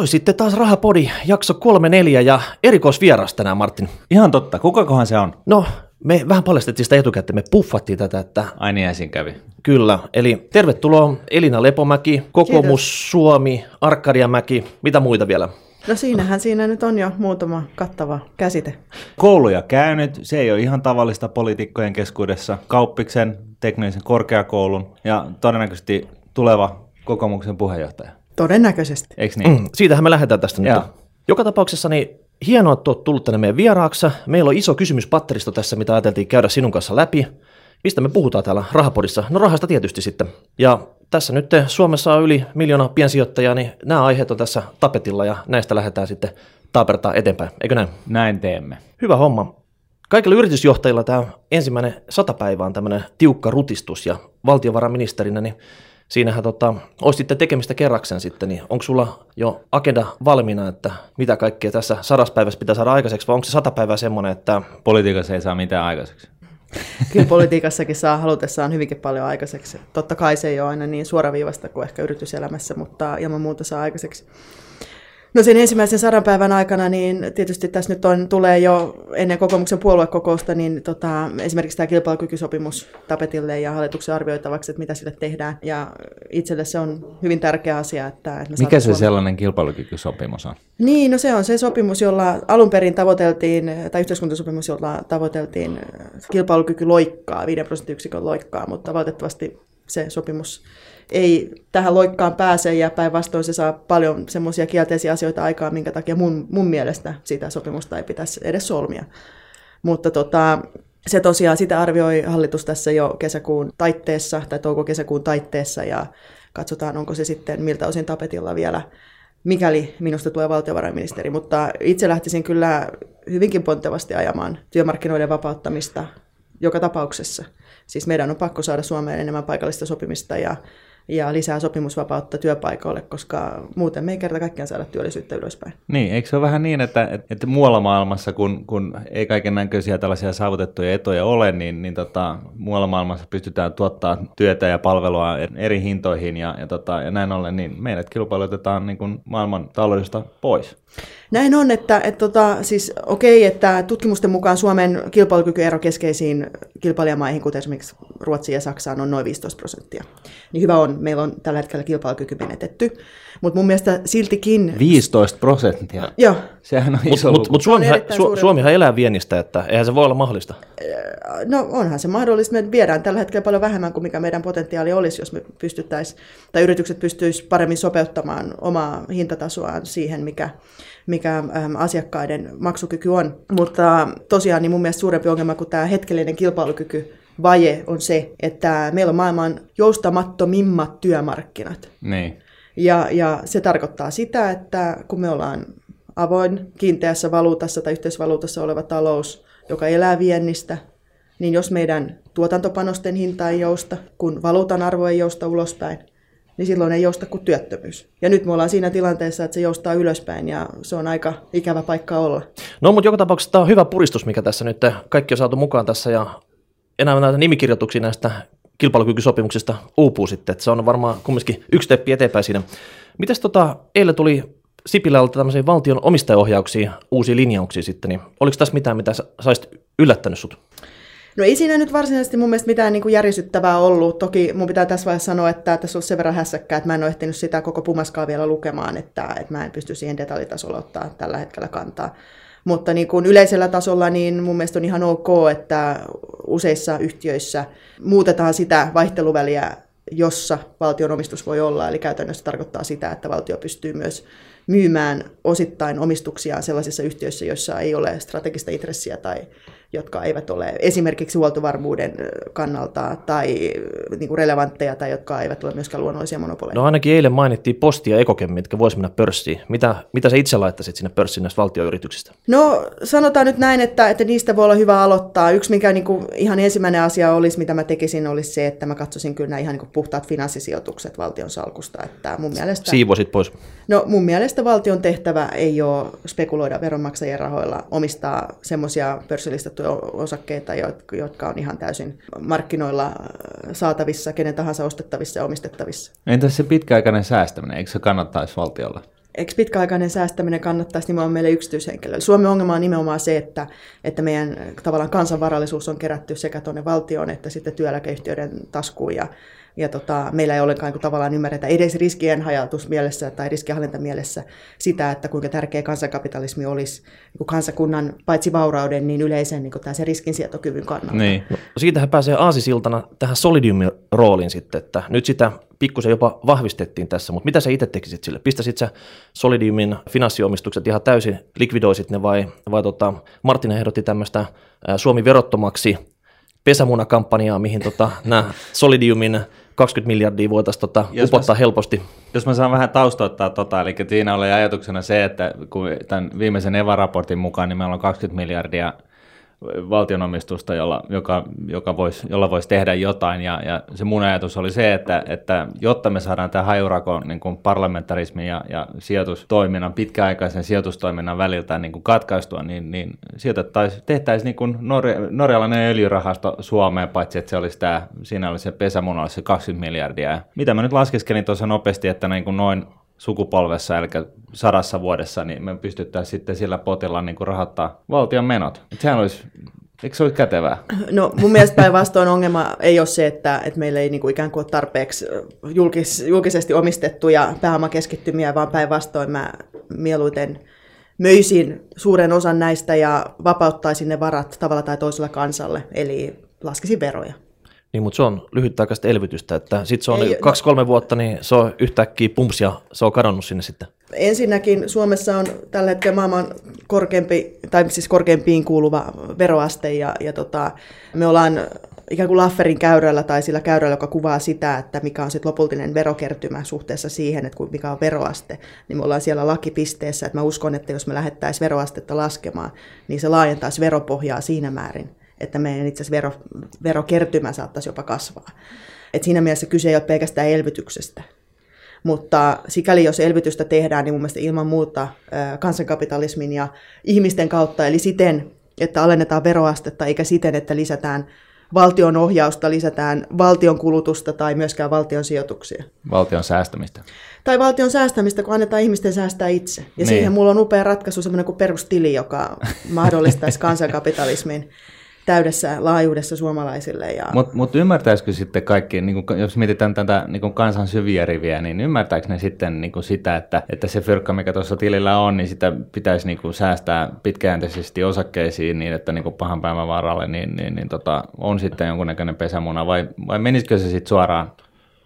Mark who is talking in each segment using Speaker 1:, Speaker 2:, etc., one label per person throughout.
Speaker 1: Se oli sitten taas Rahapodi, jakso 3-4 ja erikoisvieras tänään, Martin.
Speaker 2: Ihan totta. Kukakohan se on?
Speaker 1: No, me vähän paljastettiin sitä etukäteen, me puffattiin tätä, että
Speaker 2: Ai niin, esiin kävi.
Speaker 1: kyllä. Eli tervetuloa Elina Lepomäki, Kokoomus
Speaker 3: Kiitos.
Speaker 1: Suomi, Arkadiamäki, mitä muita vielä?
Speaker 3: No siinähän siinä nyt on jo muutama kattava käsite.
Speaker 2: Kouluja käynyt, se ei ole ihan tavallista poliitikkojen keskuudessa. Kauppiksen, teknillisen korkeakoulun ja todennäköisesti tuleva kokoomuksen puheenjohtaja.
Speaker 3: Todennäköisesti.
Speaker 2: Eikö niin?
Speaker 1: Mm, siitähän me lähdetään tästä nyt.
Speaker 2: Joo.
Speaker 1: Joka tapauksessa niin hienoa, että olet tullut tänne meidän vieraaksi. Meillä on iso kysymyspatteristo tässä, mitä ajateltiin käydä sinun kanssa läpi. Mistä me puhutaan täällä Rahapodissa? No rahasta tietysti sitten. Ja tässä nyt Suomessa on yli miljoona piensijoittajaa, niin nämä aiheet on tässä tapetilla ja näistä lähdetään sitten taapertaa eteenpäin, eikö näin?
Speaker 2: Näin teemme.
Speaker 1: Hyvä homma. Kaikilla yritysjohtajilla tämä ensimmäinen sata päivää on tämmöinen tiukka rutistus ja valtiovarainministerinä, niin siinähän tota, olisi sitten tekemistä kerraksen sitten, niin onko sulla jo agenda valmiina, että mitä kaikkea tässä sadas päivässä pitää saada aikaiseksi, vai onko se sata päivää semmoinen, että
Speaker 2: Politiikassa ei saa mitään aikaiseksi.
Speaker 3: Kyllä politiikassakin saa halutessaan hyvinkin paljon aikaiseksi. Totta kai se ei ole aina niin suoraviivasta kuin ehkä yrityselämässä, mutta ilman muuta saa aikaiseksi. No sen ensimmäisen sadan päivän aikana, niin tietysti tässä nyt on, tulee jo ennen kokoomuksen puoluekokousta, niin tota, esimerkiksi tämä kilpailukykysopimus tapetille ja hallituksen arvioitavaksi, että mitä sille tehdään. Ja itselle se on hyvin tärkeä asia, että, että
Speaker 2: Mikä se
Speaker 3: Suomen-
Speaker 2: sellainen kilpailukykysopimus on?
Speaker 3: Niin, no se on se sopimus, jolla alun perin tavoiteltiin, tai yhteiskuntasopimus, jolla tavoiteltiin kilpailukyky loikkaa, 5 prosenttiyksikön loikkaa, mutta valitettavasti se sopimus ei tähän loikkaan pääse ja päinvastoin se saa paljon semmoisia kielteisiä asioita aikaan, minkä takia mun, mun mielestä sitä sopimusta ei pitäisi edes solmia. Mutta tota, se tosiaan sitä arvioi hallitus tässä jo kesäkuun taitteessa tai touko-kesäkuun taitteessa ja katsotaan, onko se sitten miltä osin tapetilla vielä, mikäli minusta tulee valtiovarainministeri. Mutta itse lähtisin kyllä hyvinkin pontevasti ajamaan työmarkkinoiden vapauttamista joka tapauksessa. Siis meidän on pakko saada Suomeen enemmän paikallista sopimista ja, ja lisää sopimusvapautta työpaikoille, koska muuten me ei kerta kaikkiaan saada työllisyyttä ylöspäin.
Speaker 2: Niin, eikö se ole vähän niin, että, että, että muualla maailmassa, kun, kun ei kaiken näköisiä tällaisia saavutettuja etuja ole, niin, niin tota, muualla maailmassa pystytään tuottaa työtä ja palvelua eri hintoihin ja, ja, tota, ja näin ollen, niin meidät kilpailutetaan niin kuin maailman taloudesta pois.
Speaker 3: Näin on, että, että tota, siis okei, että tutkimusten mukaan Suomen kilpailukykyero keskeisiin kilpailijamaihin, kuten esimerkiksi Ruotsiin ja Saksaan, on noin 15 prosenttia. Niin hyvä on, meillä on tällä hetkellä kilpailukyky menetetty, mutta mun mielestä siltikin...
Speaker 2: 15 prosenttia.
Speaker 3: Joo,
Speaker 2: Sehän on
Speaker 1: mutta
Speaker 2: iso
Speaker 1: mut,
Speaker 2: luku.
Speaker 1: mut Suomihan, Su, Suomihan elää viennistä, että eihän se voi olla mahdollista.
Speaker 3: no onhan se mahdollista. Me viedään tällä hetkellä paljon vähemmän kuin mikä meidän potentiaali olisi, jos me pystyttäisiin, tai yritykset pystyisivät paremmin sopeuttamaan omaa hintatasoaan siihen, mikä, mikä äm, asiakkaiden maksukyky on. Mutta tosiaan niin mun mielestä suurempi ongelma kuin tämä hetkellinen kilpailukyky vaje on se, että meillä on maailman joustamattomimmat työmarkkinat.
Speaker 2: Niin.
Speaker 3: Ja, ja se tarkoittaa sitä, että kun me ollaan avoin kiinteässä valuutassa tai yhteisvaluutassa oleva talous, joka elää viennistä, niin jos meidän tuotantopanosten hinta ei jousta, kun valuutan arvo ei jousta ulospäin, niin silloin ei jousta kuin työttömyys. Ja nyt me ollaan siinä tilanteessa, että se joustaa ylöspäin ja se on aika ikävä paikka olla.
Speaker 1: No, mutta joka tapauksessa tämä on hyvä puristus, mikä tässä nyt kaikki on saatu mukaan tässä ja enää näitä nimikirjoituksia näistä kilpailukykysopimuksista uupuu sitten, että se on varmaan kumminkin yksi steppi eteenpäin siinä. Mitäs tota, eilen tuli Sipilältä tämmöisiä valtion omistajaohjauksia, uusia linjauksia sitten, niin oliko tässä mitään, mitä saisit yllättänyt sut?
Speaker 3: No ei siinä nyt varsinaisesti mun mielestä mitään niin kuin järisyttävää ollut. Toki mun pitää tässä vaiheessa sanoa, että tässä on sen verran hässäkkää, että mä en ole ehtinyt sitä koko pumaskaa vielä lukemaan, että, että mä en pysty siihen detaljitasolla ottaa tällä hetkellä kantaa. Mutta niin kuin yleisellä tasolla niin mun mielestä on ihan ok, että useissa yhtiöissä muutetaan sitä vaihteluväliä, jossa valtion omistus voi olla. Eli käytännössä tarkoittaa sitä, että valtio pystyy myös myymään osittain omistuksia sellaisissa yhtiöissä, joissa ei ole strategista intressiä tai jotka eivät ole esimerkiksi huoltovarmuuden kannalta tai niin kuin relevantteja tai jotka eivät ole myöskään luonnollisia monopoleja.
Speaker 1: No ainakin eilen mainittiin Posti ja Ekokem, mitkä voisi mennä pörssiin. Mitä, mitä sä itse laittaisit sinne pörssiin näistä valtioyrityksistä?
Speaker 3: No sanotaan nyt näin, että, että niistä voi olla hyvä aloittaa. Yksi mikä niin kuin ihan ensimmäinen asia olisi, mitä mä tekisin, olisi se, että mä katsoisin kyllä nämä ihan niin kuin puhtaat finanssisijoitukset valtion salkusta. Että mun mielestä,
Speaker 1: Siivoisit pois.
Speaker 3: no mun mielestä valtion tehtävä ei ole spekuloida veronmaksajien rahoilla, omistaa semmoisia pörssilistattuja osakkeita, jotka- jotka on ihan täysin markkinoilla äh, saatavissa, kenen tahansa ostettavissa ja omistettavissa.
Speaker 2: Entäs se pitkäaikainen säästäminen, eikö se kannattaisi valtiolla?
Speaker 3: eikö pitkäaikainen säästäminen kannattaisi nimenomaan meille yksityishenkilöille? Suomen ongelma on nimenomaan se, että, että meidän tavallaan kansanvarallisuus on kerätty sekä tuonne valtioon että sitten työeläkeyhtiöiden taskuun ja, ja tota, meillä ei ollenkaan niin tavallaan ymmärretä edes riskien hajautus mielessä tai riskienhallinta mielessä sitä, että kuinka tärkeä kansankapitalismi olisi niin kansakunnan paitsi vaurauden, niin yleisen niin tämä se riskinsietokyvyn kannalta.
Speaker 2: Niin.
Speaker 1: No, siitähän pääsee aasisiltana tähän Solidiumin rooliin sitten, että nyt sitä pikkusen jopa vahvistettiin tässä, mutta mitä sä itse tekisit sille? Pistäisit sä Solidiumin finanssiomistukset ihan täysin, likvidoisit ne vai, vai tota, Martina ehdotti tämmöistä Suomi verottomaksi pesämunakampanjaa, mihin tota, nämä Solidiumin 20 miljardia voitaisiin tota, upottaa mä, helposti.
Speaker 2: Jos mä saan vähän taustoittaa tota, eli siinä oli ajatuksena se, että kun tämän viimeisen EVA-raportin mukaan, niin meillä on 20 miljardia valtionomistusta, jolla, joka, joka vois, jolla voisi tehdä jotain. Ja, ja se mun ajatus oli se, että, että jotta me saadaan tämä hajurako niin kuin parlamentarismin ja, ja sijoitustoiminnan, pitkäaikaisen sijoitustoiminnan väliltä niin kuin katkaistua, niin, niin tehtäisiin niin kuin norja, norjalainen öljyrahasto Suomeen, paitsi että se olisi tämä, siinä oli se pesämuna, se 20 miljardia. Ja mitä mä nyt laskeskelin tuossa nopeasti, että niin kuin noin sukupolvessa, eli sadassa vuodessa, niin me pystyttäisiin sitten sillä potilla niin kuin rahoittaa valtion menot. Et sehän olisi Eikö se ole kätevää?
Speaker 3: No mun mielestä päinvastoin ongelma ei ole se, että, että meillä ei niin kuin ikään kuin ole tarpeeksi julkis, julkisesti omistettuja pääomakeskittymiä, vaan päinvastoin mä mieluiten möisin suuren osan näistä ja vapauttaisin ne varat tavalla tai toisella kansalle, eli laskisin veroja.
Speaker 1: Niin, mutta se on lyhytaikaista elvytystä, että sitten se on Ei, kaksi-kolme vuotta, niin se on yhtäkkiä pumps ja se on kadonnut sinne sitten.
Speaker 3: Ensinnäkin Suomessa on tällä hetkellä maailman korkeampi, tai siis korkeampiin kuuluva veroaste, ja, ja tota, me ollaan ikään kuin Lafferin käyrällä tai sillä käyrällä, joka kuvaa sitä, että mikä on sitten lopultinen verokertymä suhteessa siihen, että mikä on veroaste, niin me ollaan siellä lakipisteessä, että mä uskon, että jos me lähettäisiin veroastetta laskemaan, niin se laajentaisi veropohjaa siinä määrin, että meidän itse asiassa vero, verokertymä saattaisi jopa kasvaa. Et siinä mielessä kyse ei ole pelkästään elvytyksestä. Mutta sikäli jos elvytystä tehdään, niin mun mielestä ilman muuta kansankapitalismin ja ihmisten kautta, eli siten, että alennetaan veroastetta, eikä siten, että lisätään valtion ohjausta, lisätään valtion kulutusta tai myöskään valtion sijoituksia.
Speaker 2: Valtion säästämistä.
Speaker 3: Tai valtion säästämistä, kun annetaan ihmisten säästää itse. Ja niin. siihen mulla on upea ratkaisu, semmoinen kuin perustili, joka mahdollistaisi kansankapitalismin täydessä laajuudessa suomalaisille. Ja...
Speaker 2: Mutta mut ymmärtäisikö sitten kaikki, niin kun, jos mietitään tätä niin kun kansan syviä riviä, niin ymmärtääkö ne sitten niin sitä, että, että se fyrkka, mikä tuossa tilillä on, niin sitä pitäisi niin säästää pitkäjänteisesti osakkeisiin niin, että niin pahan päivän varalle niin, niin, niin tota, on sitten jonkunnäköinen pesämuna, vai, vai menisikö se sitten suoraan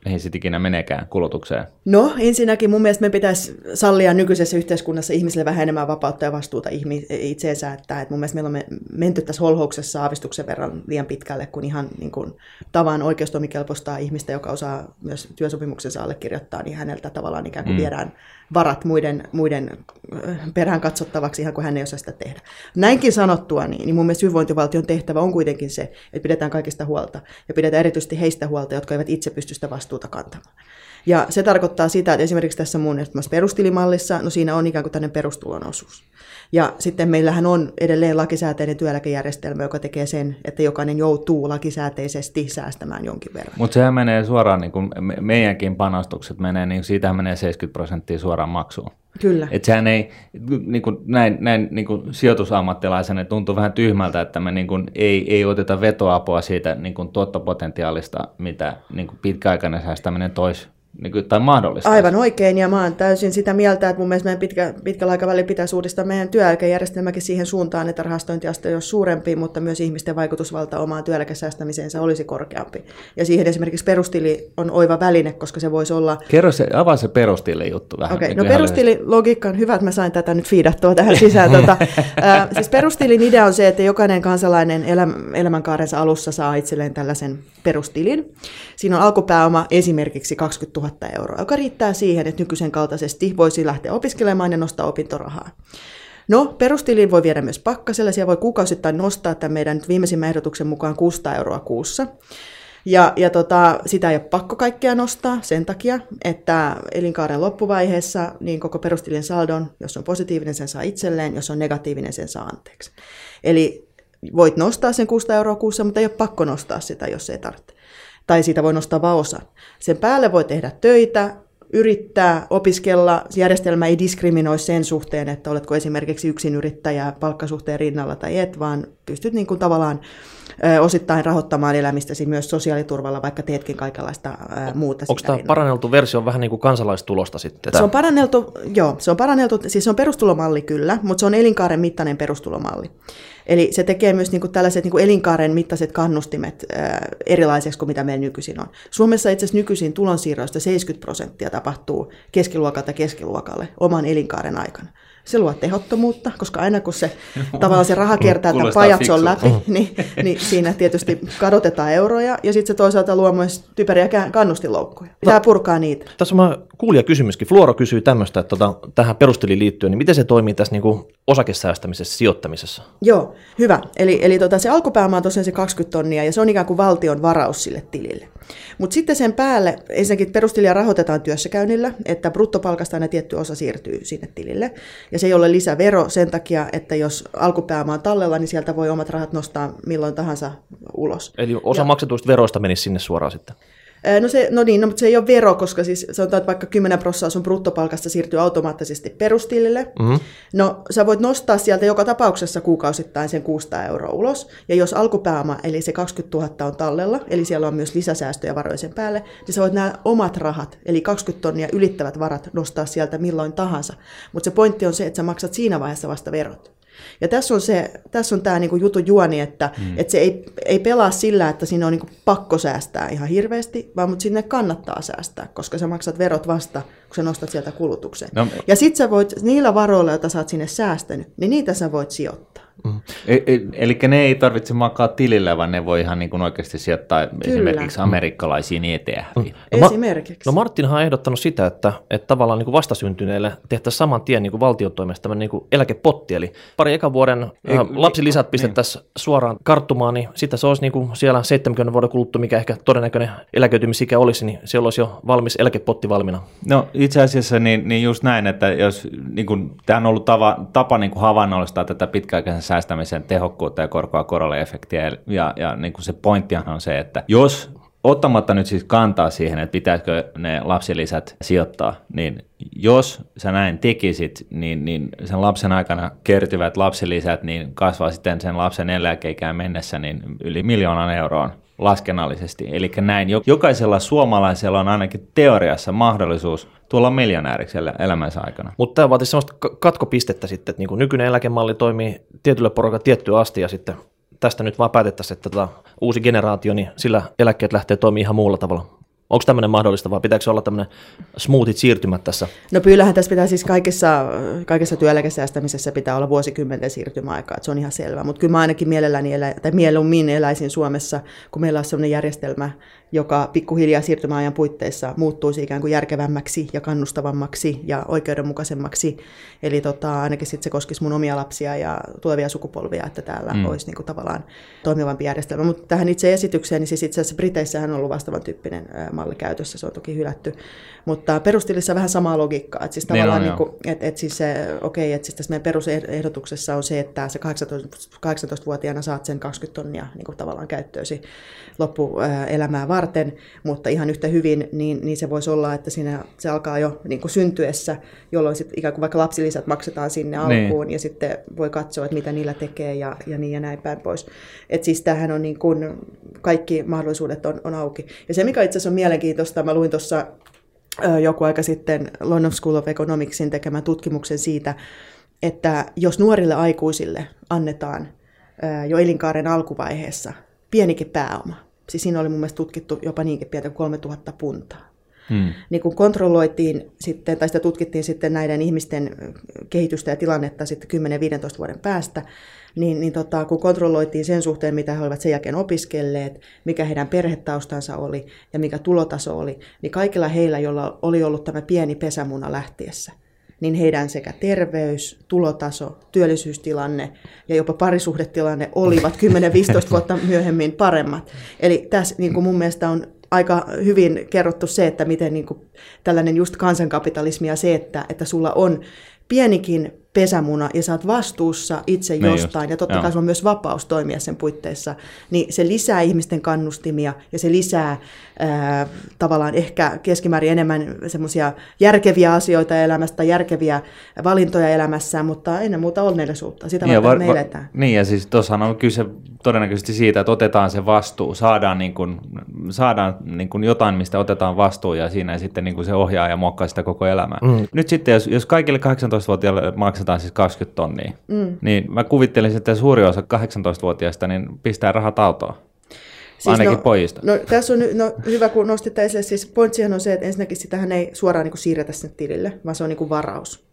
Speaker 2: mihin sitten ikinä meneekään kulutukseen?
Speaker 3: No ensinnäkin mun mielestä me pitäisi sallia nykyisessä yhteiskunnassa ihmisille vähän enemmän vapautta ja vastuuta itseensä, että, että mun mielestä meillä on menty tässä holhouksessa aavistuksen verran liian pitkälle, kun ihan niin kuin, tavan oikeustoimikelpoista ihmistä, joka osaa myös työsopimuksensa allekirjoittaa, niin häneltä tavallaan ikään kuin mm. viedään varat muiden, muiden perään katsottavaksi, ihan kuin hän ei osaa sitä tehdä. Näinkin sanottua, niin, niin mun mielestä hyvinvointivaltion tehtävä on kuitenkin se, että pidetään kaikista huolta ja pidetään erityisesti heistä huolta, jotka eivät itse pysty sitä vastuuta что-то кантом. Ja se tarkoittaa sitä, että esimerkiksi tässä mun perustilimallissa, no siinä on ikään kuin tämmöinen perustulon osuus. Ja sitten meillähän on edelleen lakisääteinen työeläkejärjestelmä, joka tekee sen, että jokainen joutuu lakisääteisesti säästämään jonkin verran.
Speaker 2: Mutta sehän menee suoraan, niin kuin meidänkin panostukset menee, niin siitähän menee 70 prosenttia suoraan maksuun.
Speaker 3: Kyllä.
Speaker 2: Että sehän ei, niin kuin näin, näin niin kuin sijoitusammattilaisena tuntuu vähän tyhmältä, että me niin kuin ei, ei oteta vetoapua siitä niin kuin tuottopotentiaalista, mitä niin kuin pitkäaikainen säästäminen toisi niin kuin, tai mahdollista.
Speaker 3: Aivan oikein, ja mä oon täysin sitä mieltä, että mun mielestä meidän pitkä, pitkällä aikavälillä pitäisi uudistaa meidän työeläkejärjestelmäkin siihen suuntaan, että rahastointiaste olisi suurempi, mutta myös ihmisten vaikutusvalta omaan työeläkesäästämiseensä olisi korkeampi. Ja siihen esimerkiksi perustili on oiva väline, koska se voisi olla...
Speaker 2: Kerro se, avaa se perustili juttu vähän.
Speaker 3: Okei, okay, no perustili logiikka on hyvä, että mä sain tätä nyt fiidattua tähän sisään. tota, äh, siis perustilin idea on se, että jokainen kansalainen elä, elämänkaarensa alussa saa itselleen tällaisen perustilin. Siinä on alkupääoma esimerkiksi 20 000 euroa, joka riittää siihen, että nykyisen kaltaisesti voisi lähteä opiskelemaan ja nostaa opintorahaa. No, perustiliin voi viedä myös pakkasella, siellä voi kuukausittain nostaa tämän meidän viimeisimmän ehdotuksen mukaan 600 euroa kuussa. Ja, ja tota, sitä ei ole pakko kaikkea nostaa sen takia, että elinkaaren loppuvaiheessa niin koko perustilin saldon, jos on positiivinen, sen saa itselleen, jos on negatiivinen, sen saa anteeksi. Eli voit nostaa sen 600 euroa kuussa, mutta ei ole pakko nostaa sitä, jos ei tarvitse tai siitä voi nostaa vain osa. Sen päälle voi tehdä töitä, yrittää, opiskella. Järjestelmä ei diskriminoi sen suhteen, että oletko esimerkiksi yrittäjä palkkasuhteen rinnalla tai et, vaan pystyt niin kuin tavallaan osittain rahoittamaan elämistäsi myös sosiaaliturvalla, vaikka teetkin kaikenlaista ää, muuta.
Speaker 1: Onko tämä paranneltu versio vähän niin kuin kansalaistulosta sitten?
Speaker 3: Se on paranneltu, joo, se on paranneltu, siis se on perustulomalli kyllä, mutta se on elinkaaren mittainen perustulomalli. Eli se tekee myös niin kuin tällaiset niin kuin elinkaaren mittaiset kannustimet ää, erilaiseksi kuin mitä meillä nykyisin on. Suomessa itse asiassa nykyisin tulonsiirroista 70 prosenttia tapahtuu keskiluokalta keskiluokalle oman elinkaaren aikana se luo tehottomuutta, koska aina kun se tavallaan se raha kiertää tämän pajatson läpi, niin, niin siinä tietysti kadotetaan euroja, ja sitten se toisaalta luo myös typeriä kannustinloukkuja. Pitää purkaa niitä.
Speaker 1: Tässä on kuulija kysymyskin. Fluoro kysyy tämmöistä, että tota, tähän perusteliin liittyen, niin miten se toimii tässä niin kuin osakesäästämisessä, sijoittamisessa?
Speaker 3: Joo, hyvä. Eli, eli tota, se alkupääoma on tosiaan se 20 tonnia, ja se on ikään kuin valtion varaus sille tilille. Mutta sitten sen päälle ensinnäkin perustilia rahoitetaan työssäkäynnillä, että bruttopalkasta aina tietty osa siirtyy sinne tilille. Ja se ei ole lisävero sen takia, että jos alkupääoma on tallella, niin sieltä voi omat rahat nostaa milloin tahansa ulos.
Speaker 1: Eli osa ja, maksetuista veroista menisi sinne suoraan sitten?
Speaker 3: No, se, no niin, no, mutta se ei ole vero, koska siis sanotaan, että vaikka 10 prosenttia sun bruttopalkasta siirtyy automaattisesti perustilille. Mm-hmm. No sä voit nostaa sieltä joka tapauksessa kuukausittain sen 600 euroa ulos. Ja jos alkupääoma, eli se 20 000 on tallella, eli siellä on myös lisäsäästöjä varoja sen päälle, niin sä voit nämä omat rahat, eli 20 tonnia ylittävät varat nostaa sieltä milloin tahansa. Mutta se pointti on se, että sä maksat siinä vaiheessa vasta verot. Ja tässä on, se, tässä on tämä niinku jutun juoni, että, mm. että se ei, ei pelaa sillä, että siinä on niinku pakko säästää ihan hirveästi, vaan mutta sinne kannattaa säästää, koska sä maksat verot vasta, kun sä nostat sieltä kulutukseen. No. Ja sitten sä voit, niillä varoilla, joita sä oot sinne säästänyt, niin niitä sä voit sijoittaa.
Speaker 2: Mm. E, e, eli ne ei tarvitse makaa tilillä, vaan ne voi ihan niin kuin oikeasti sijoittaa Kyllä. esimerkiksi amerikkalaisiin ETF. Mm.
Speaker 3: No, esimerkiksi.
Speaker 1: No Martinhan on ehdottanut sitä, että, että tavallaan niin kuin vastasyntyneille tehtäisiin saman tien niin kuin valtion toimesta niin kuin eläkepotti, eli pari ekan vuoden ei, äh, lapsilisät pistettäisiin niin. suoraan karttumaan, niin sitten se olisi niin kuin siellä 70 vuoden kuluttua, mikä ehkä todennäköinen eläköitymisikä olisi, niin siellä olisi jo valmis eläkepotti valmiina.
Speaker 2: No itse asiassa niin, niin just näin, että jos niin kuin, tämä on ollut tava, tapa niin kuin havainnollistaa tätä pitkäaikaisen säästämisen tehokkuutta ja korkoa korolle efektiä. Ja, ja niin kuin se pointtihan on se, että jos ottamatta nyt siis kantaa siihen, että pitäisikö ne lapsilisät sijoittaa, niin jos sä näin tekisit, niin, niin sen lapsen aikana kertyvät lapsilisät niin kasvaa sitten sen lapsen eläkeikään mennessä niin yli miljoonan euroon laskennallisesti. Eli näin jokaisella suomalaisella on ainakin teoriassa mahdollisuus tulla miljonääriksi elämänsä aikana.
Speaker 1: Mutta tämä vaatii sellaista katkopistettä sitten, että niin kuin nykyinen eläkemalli toimii tietylle porukalle tiettyä asti ja sitten tästä nyt vaan päätettäisiin, että tota, uusi generaatio, niin sillä eläkkeet lähtee toimimaan ihan muulla tavalla. Onko tämmöinen mahdollista vai pitääkö olla tämmöinen smoothit siirtymät tässä?
Speaker 3: No kyllähän tässä pitää siis kaikessa, kaikessa työeläkesäästämisessä pitää olla vuosikymmenten siirtymäaikaa, että se on ihan selvä. Mutta kyllä mä ainakin mielelläni elä, tai mieluummin eläisin Suomessa, kun meillä on sellainen järjestelmä, joka pikkuhiljaa siirtymäajan puitteissa muuttuisi ikään kuin järkevämmäksi ja kannustavammaksi ja oikeudenmukaisemmaksi. Eli tota, ainakin sitten se koskisi mun omia lapsia ja tulevia sukupolvia, että täällä mm. olisi niin kuin tavallaan toimivampi järjestelmä. Mutta tähän itse esitykseen, niin siis itse asiassa Briteissähän on ollut vastaavan tyyppinen malli käytössä, se on toki hylätty. Mutta perustilissa vähän samaa logiikkaa, että siis niin tavallaan, niin, niin kuin, että, että siis se, okei, että siis tässä meidän perusehdotuksessa on se, että se 18, 18-vuotiaana saat sen 20 tonnia niin kuin tavallaan käyttöösi loppuelämää varten, mutta ihan yhtä hyvin, niin, niin se voisi olla, että siinä se alkaa jo niin kuin syntyessä, jolloin sit ikään kuin vaikka lapsilisät maksetaan sinne niin. alkuun, niin. ja sitten voi katsoa, että mitä niillä tekee, ja, ja niin ja näin päin pois. Että siis tämähän on niin kuin, kaikki mahdollisuudet on, on auki. Ja se, mikä itse asiassa on mielenkiintoista, mä luin tuossa joku aika sitten London School of Economicsin tekemän tutkimuksen siitä, että jos nuorille aikuisille annetaan jo elinkaaren alkuvaiheessa pienikin pääoma, siis siinä oli mun mielestä tutkittu jopa niinkin pientä kuin 3000 puntaa, hmm. niin kun kontrolloitiin sitten, tai sitä tutkittiin sitten näiden ihmisten kehitystä ja tilannetta sitten 10-15 vuoden päästä, niin, niin tota, kun kontrolloitiin sen suhteen, mitä he olivat sen jälkeen opiskelleet, mikä heidän perhetaustansa oli ja mikä tulotaso oli, niin kaikilla heillä, joilla oli ollut tämä pieni pesämuna lähtiessä, niin heidän sekä terveys, tulotaso, työllisyystilanne ja jopa parisuhdetilanne olivat 10-15 vuotta myöhemmin paremmat. Eli tässä niin kuin mun mielestä on aika hyvin kerrottu se, että miten niin kuin tällainen just kansankapitalismi ja se, että, että sulla on pienikin pesämuna ja sä oot vastuussa itse
Speaker 2: Niin
Speaker 3: jostain,
Speaker 2: just,
Speaker 3: ja totta
Speaker 2: joo.
Speaker 3: kai sulla on myös vapaus toimia sen puitteissa, niin se lisää ihmisten kannustimia ja se lisää ää, tavallaan ehkä keskimäärin enemmän semmoisia järkeviä asioita elämästä, järkeviä valintoja elämässään, mutta ennen muuta onnellisuutta. Sitä
Speaker 2: Niin,
Speaker 3: varten me
Speaker 2: var-
Speaker 3: eletään.
Speaker 2: niin, ja siis tuossahan on kyse todennäköisesti siitä, että otetaan se vastuu, saadaan, niin kuin, saadaan niin kuin jotain, mistä otetaan vastuu, ja siinä sitten niin kuin se ohjaa ja muokkaa sitä koko elämää. Mm. Nyt sitten, jos, jos kaikille 18-vuotiaille maksetaan siis 20 tonnia, mm. niin mä kuvittelisin, että suuri osa 18-vuotiaista niin pistää rahat autoon. Siis Ainakin
Speaker 3: no,
Speaker 2: pojista.
Speaker 3: No, tässä on no, hyvä, kun nostit esille. Siis pointsihan on se, että ensinnäkin sitähän ei suoraan niin kuin siirretä sinne tilille, vaan se on niin kuin varaus.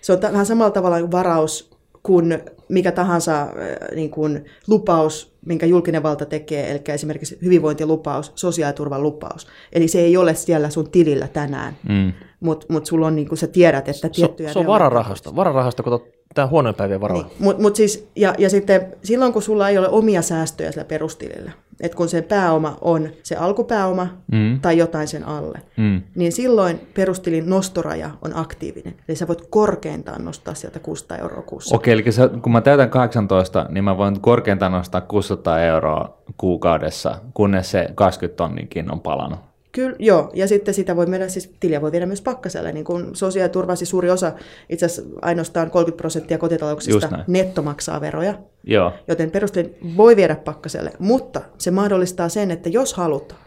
Speaker 3: Se on ta- vähän samalla tavalla kuin varaus kuin mikä tahansa äh, niin kuin lupaus, minkä julkinen valta tekee, eli esimerkiksi hyvinvointilupaus, sosiaaliturvan lupaus. Eli se ei ole siellä sun tilillä tänään,
Speaker 2: Mm.
Speaker 3: mutta mut sulla on, niin kuin sä tiedät, että
Speaker 1: Se,
Speaker 3: tiettyjä...
Speaker 1: se on vararahasto. Vararahasto, kun tämä huonojen päivien varalla.
Speaker 3: Niin, mut, mut siis, ja, ja sitten silloin, kun sulla ei ole omia säästöjä sillä perustilillä, että kun se pääoma on se alkupääoma
Speaker 2: Mm.
Speaker 3: tai jotain sen alle,
Speaker 2: Mm.
Speaker 3: niin silloin perustilin nostoraja on aktiivinen. Eli sä voit korkeintaan nostaa sieltä 600 euroa kuussa.
Speaker 2: Okei, eli se, kun mä täytän 18, niin mä voin korkeintaan nostaa 600 euroa kuukaudessa, kunnes se 20 tonninkin on palannut.
Speaker 3: Kyllä, joo. Ja sitten sitä voi mennä, siis tiliä voi viedä myös pakkaselle. Niin kuin sosiaaliturva, siis suuri osa, itse asiassa ainoastaan 30 prosenttia kotitalouksista
Speaker 2: näin.
Speaker 3: netto maksaa veroja.
Speaker 2: Joo.
Speaker 3: Joten perustelin voi viedä pakkaselle, mutta se mahdollistaa sen, että jos halutaan,